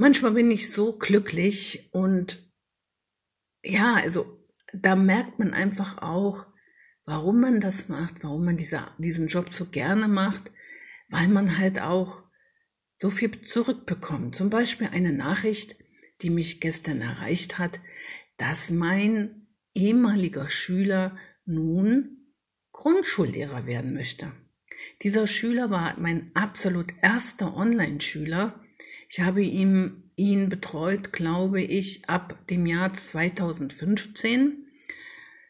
manchmal bin ich so glücklich und ja, also da merkt man einfach auch, warum man das macht, warum man dieser, diesen Job so gerne macht, weil man halt auch so viel zurückbekommt. Zum Beispiel eine Nachricht, die mich gestern erreicht hat, dass mein ehemaliger Schüler nun Grundschullehrer werden möchte. Dieser Schüler war mein absolut erster Online-Schüler. Ich habe ihn, ihn betreut, glaube ich, ab dem Jahr 2015.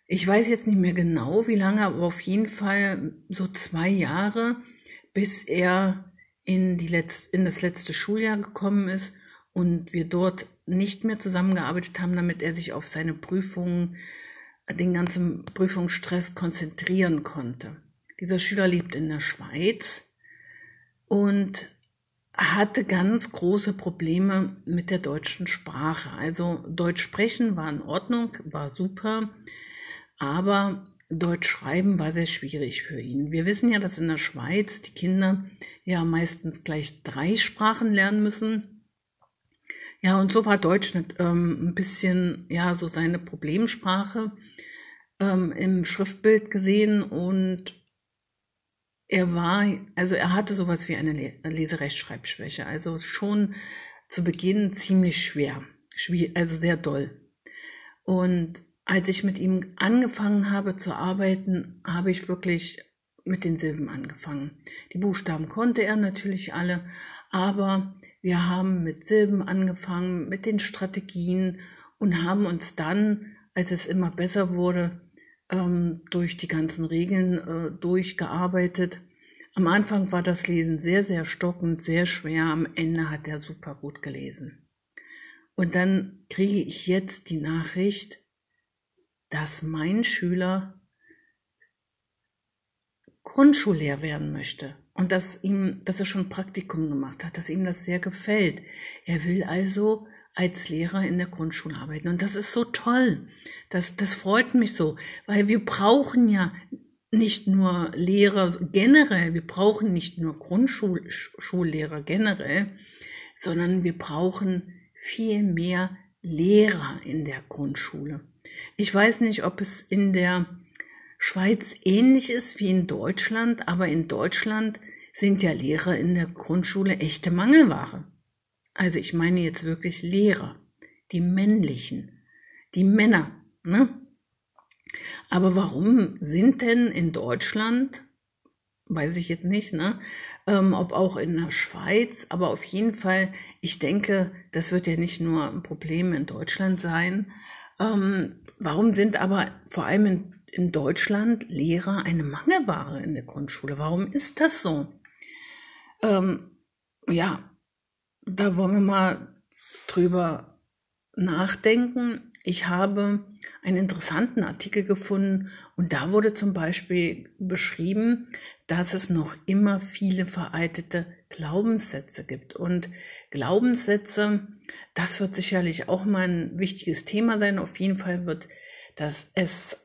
Ich weiß jetzt nicht mehr genau, wie lange, aber auf jeden Fall so zwei Jahre, bis er in, die Letz-, in das letzte Schuljahr gekommen ist und wir dort nicht mehr zusammengearbeitet haben, damit er sich auf seine Prüfungen, den ganzen Prüfungsstress konzentrieren konnte. Dieser Schüler lebt in der Schweiz und hatte ganz große Probleme mit der deutschen Sprache. Also Deutsch sprechen war in Ordnung, war super, aber Deutsch schreiben war sehr schwierig für ihn. Wir wissen ja, dass in der Schweiz die Kinder ja meistens gleich drei Sprachen lernen müssen. Ja, und so war Deutsch nicht, ähm, ein bisschen, ja, so seine Problemsprache ähm, im Schriftbild gesehen und er war, also er hatte sowas wie eine Leserechtschreibschwäche, also schon zu Beginn ziemlich schwer, also sehr doll. Und als ich mit ihm angefangen habe zu arbeiten, habe ich wirklich mit den Silben angefangen. Die Buchstaben konnte er natürlich alle, aber wir haben mit Silben angefangen, mit den Strategien und haben uns dann, als es immer besser wurde, ähm, durch die ganzen Regeln äh, durchgearbeitet. Am Anfang war das Lesen sehr, sehr stockend, sehr schwer. Am Ende hat er super gut gelesen. Und dann kriege ich jetzt die Nachricht, dass mein Schüler Grundschullehr werden möchte und dass ihm, dass er schon Praktikum gemacht hat, dass ihm das sehr gefällt. Er will also als Lehrer in der Grundschule arbeiten. Und das ist so toll. Das, das freut mich so, weil wir brauchen ja nicht nur Lehrer generell, wir brauchen nicht nur Grundschullehrer generell, sondern wir brauchen viel mehr Lehrer in der Grundschule. Ich weiß nicht, ob es in der Schweiz ähnlich ist wie in Deutschland, aber in Deutschland sind ja Lehrer in der Grundschule echte Mangelware. Also ich meine jetzt wirklich Lehrer, die männlichen, die Männer. Ne? Aber warum sind denn in Deutschland, weiß ich jetzt nicht, ne, ähm, ob auch in der Schweiz, aber auf jeden Fall, ich denke, das wird ja nicht nur ein Problem in Deutschland sein. Ähm, warum sind aber vor allem in, in Deutschland Lehrer eine Mangelware in der Grundschule? Warum ist das so? Ähm, ja, da wollen wir mal drüber nachdenken. Ich habe einen interessanten Artikel gefunden und da wurde zum Beispiel beschrieben, dass es noch immer viele veraltete Glaubenssätze gibt. Und Glaubenssätze, das wird sicherlich auch mal ein wichtiges Thema sein. Auf jeden Fall wird das es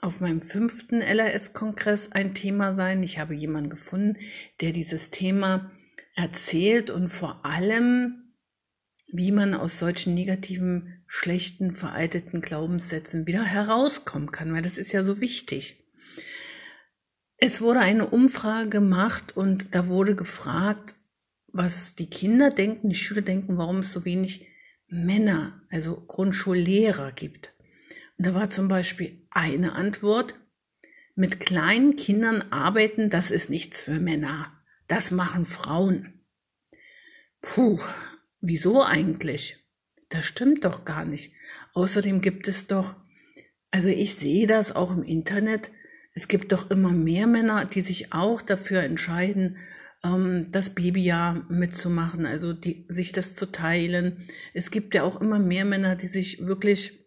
auf meinem fünften LRS-Kongress ein Thema sein. Ich habe jemanden gefunden, der dieses Thema erzählt und vor allem, wie man aus solchen negativen, schlechten, veralteten Glaubenssätzen wieder herauskommen kann, weil das ist ja so wichtig. Es wurde eine Umfrage gemacht und da wurde gefragt, was die Kinder denken, die Schüler denken, warum es so wenig Männer, also Grundschullehrer gibt. Und da war zum Beispiel eine Antwort, mit kleinen Kindern arbeiten, das ist nichts für Männer. Das machen Frauen. Puh, wieso eigentlich? Das stimmt doch gar nicht. Außerdem gibt es doch, also ich sehe das auch im Internet, es gibt doch immer mehr Männer, die sich auch dafür entscheiden, ähm, das Babyjahr mitzumachen, also die, sich das zu teilen. Es gibt ja auch immer mehr Männer, die sich wirklich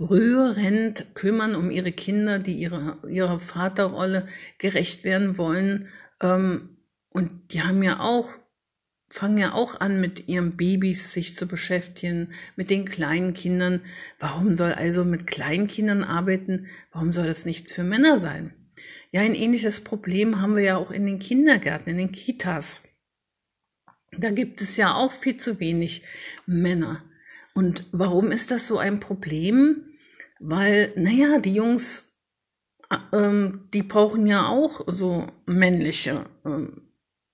rührend kümmern um ihre Kinder, die ihrer, ihrer Vaterrolle gerecht werden wollen ähm, und die haben ja auch, fangen ja auch an, mit ihren Babys sich zu beschäftigen, mit den kleinen Kindern. Warum soll also mit kleinen Kindern arbeiten? Warum soll das nichts für Männer sein? Ja, ein ähnliches Problem haben wir ja auch in den Kindergärten, in den Kitas. Da gibt es ja auch viel zu wenig Männer. Und warum ist das so ein Problem? Weil, naja, die Jungs, ähm, die brauchen ja auch so männliche ähm,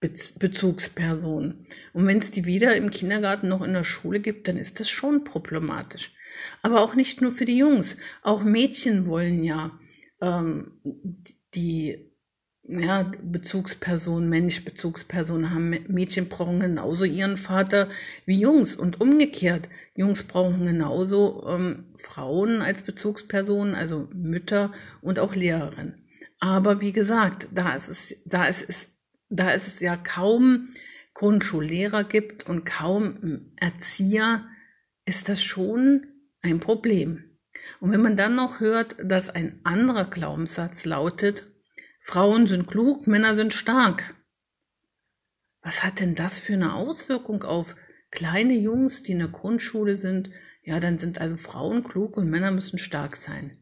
Bezugspersonen. Und wenn es die wieder im Kindergarten noch in der Schule gibt, dann ist das schon problematisch. Aber auch nicht nur für die Jungs. Auch Mädchen wollen ja ähm, die ja, Bezugspersonen, männliche Bezugspersonen haben. Mädchen brauchen genauso ihren Vater wie Jungs und umgekehrt. Jungs brauchen genauso ähm, Frauen als Bezugspersonen, also Mütter und auch Lehrerinnen. Aber wie gesagt, da ist es, da ist es, da ist es ja kaum Grundschullehrer gibt und kaum Erzieher, ist das schon ein Problem. Und wenn man dann noch hört, dass ein anderer Glaubenssatz lautet, Frauen sind klug, Männer sind stark. Was hat denn das für eine Auswirkung auf kleine Jungs, die in der Grundschule sind? Ja, dann sind also Frauen klug und Männer müssen stark sein.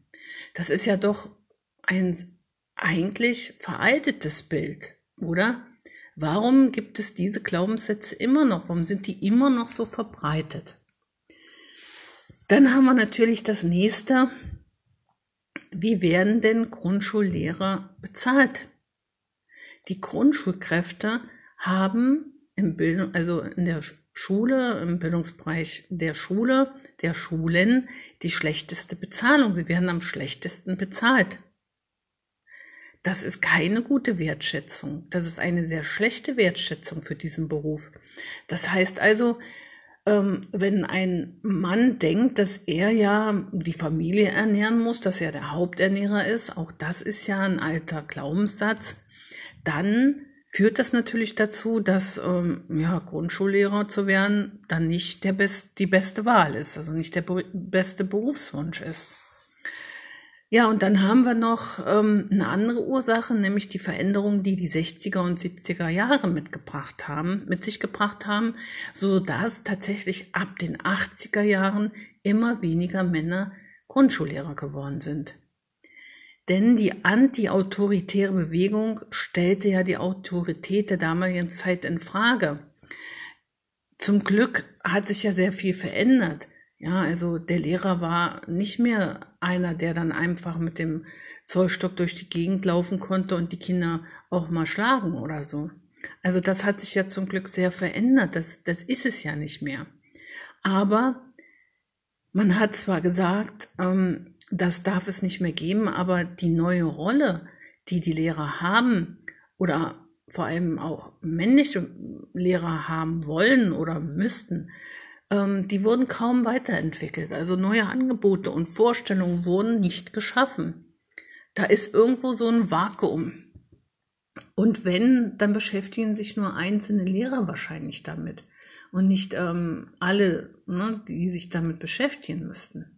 Das ist ja doch ein eigentlich veraltetes Bild, oder? Warum gibt es diese Glaubenssätze immer noch? Warum sind die immer noch so verbreitet? Dann haben wir natürlich das nächste, wie werden denn Grundschullehrer bezahlt? Die Grundschulkräfte haben im Bildung, also in der Schule, im Bildungsbereich der Schule, der Schulen, die schlechteste Bezahlung. Sie werden am schlechtesten bezahlt. Das ist keine gute Wertschätzung. Das ist eine sehr schlechte Wertschätzung für diesen Beruf. Das heißt also, wenn ein Mann denkt, dass er ja die Familie ernähren muss, dass er der Haupternährer ist, auch das ist ja ein alter Glaubenssatz, dann führt das natürlich dazu, dass ähm, ja, Grundschullehrer zu werden dann nicht der best, die beste Wahl ist, also nicht der beste Berufswunsch ist. Ja, und dann haben wir noch ähm, eine andere Ursache, nämlich die Veränderung, die die 60er und 70er Jahre mitgebracht haben, mit sich gebracht haben, so dass tatsächlich ab den 80er Jahren immer weniger Männer Grundschullehrer geworden sind. Denn die anti-autoritäre Bewegung stellte ja die Autorität der damaligen Zeit in Frage. Zum Glück hat sich ja sehr viel verändert. Ja, also der Lehrer war nicht mehr einer, der dann einfach mit dem Zollstock durch die Gegend laufen konnte und die Kinder auch mal schlagen oder so. Also das hat sich ja zum Glück sehr verändert. Das, das ist es ja nicht mehr. Aber man hat zwar gesagt, ähm, das darf es nicht mehr geben, aber die neue Rolle, die die Lehrer haben oder vor allem auch männliche Lehrer haben wollen oder müssten, ähm, die wurden kaum weiterentwickelt. Also neue Angebote und Vorstellungen wurden nicht geschaffen. Da ist irgendwo so ein Vakuum. Und wenn, dann beschäftigen sich nur einzelne Lehrer wahrscheinlich damit und nicht ähm, alle, ne, die sich damit beschäftigen müssten.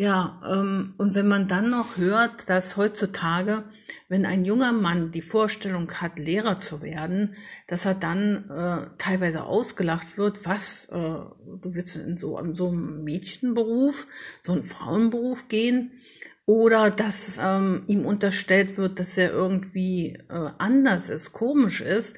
Ja, ähm, und wenn man dann noch hört, dass heutzutage, wenn ein junger Mann die Vorstellung hat, Lehrer zu werden, dass er dann äh, teilweise ausgelacht wird, was, äh, du willst in so, in so einem Mädchenberuf, so einen Frauenberuf gehen, oder dass ähm, ihm unterstellt wird, dass er irgendwie äh, anders ist, komisch ist.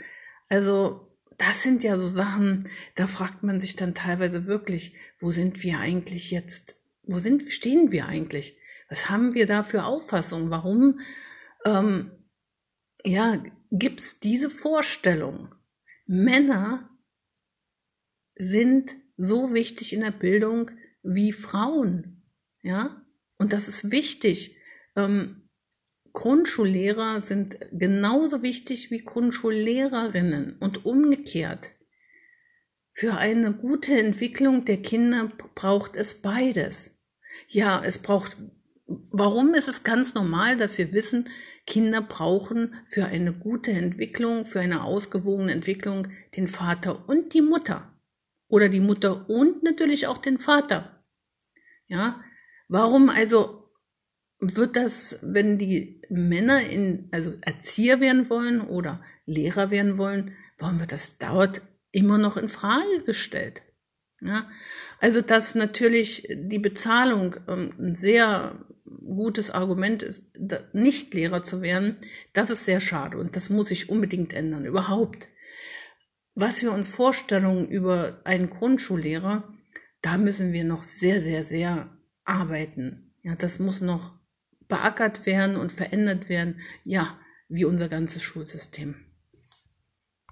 Also das sind ja so Sachen, da fragt man sich dann teilweise wirklich, wo sind wir eigentlich jetzt wo sind, stehen wir eigentlich? Was haben wir da für Auffassungen? Warum ähm, ja, gibt's diese Vorstellung? Männer sind so wichtig in der Bildung wie Frauen, ja, und das ist wichtig. Ähm, Grundschullehrer sind genauso wichtig wie Grundschullehrerinnen und umgekehrt. Für eine gute Entwicklung der Kinder braucht es beides. Ja, es braucht, warum ist es ganz normal, dass wir wissen, Kinder brauchen für eine gute Entwicklung, für eine ausgewogene Entwicklung den Vater und die Mutter. Oder die Mutter und natürlich auch den Vater. Ja, warum also wird das, wenn die Männer in, also Erzieher werden wollen oder Lehrer werden wollen, warum wird das dort immer noch in Frage gestellt. Ja, also dass natürlich die Bezahlung ähm, ein sehr gutes Argument ist, nicht Lehrer zu werden, das ist sehr schade und das muss sich unbedingt ändern, überhaupt. was wir uns Vorstellungen über einen Grundschullehrer, da müssen wir noch sehr, sehr, sehr arbeiten. Ja, das muss noch beackert werden und verändert werden. Ja, wie unser ganzes Schulsystem.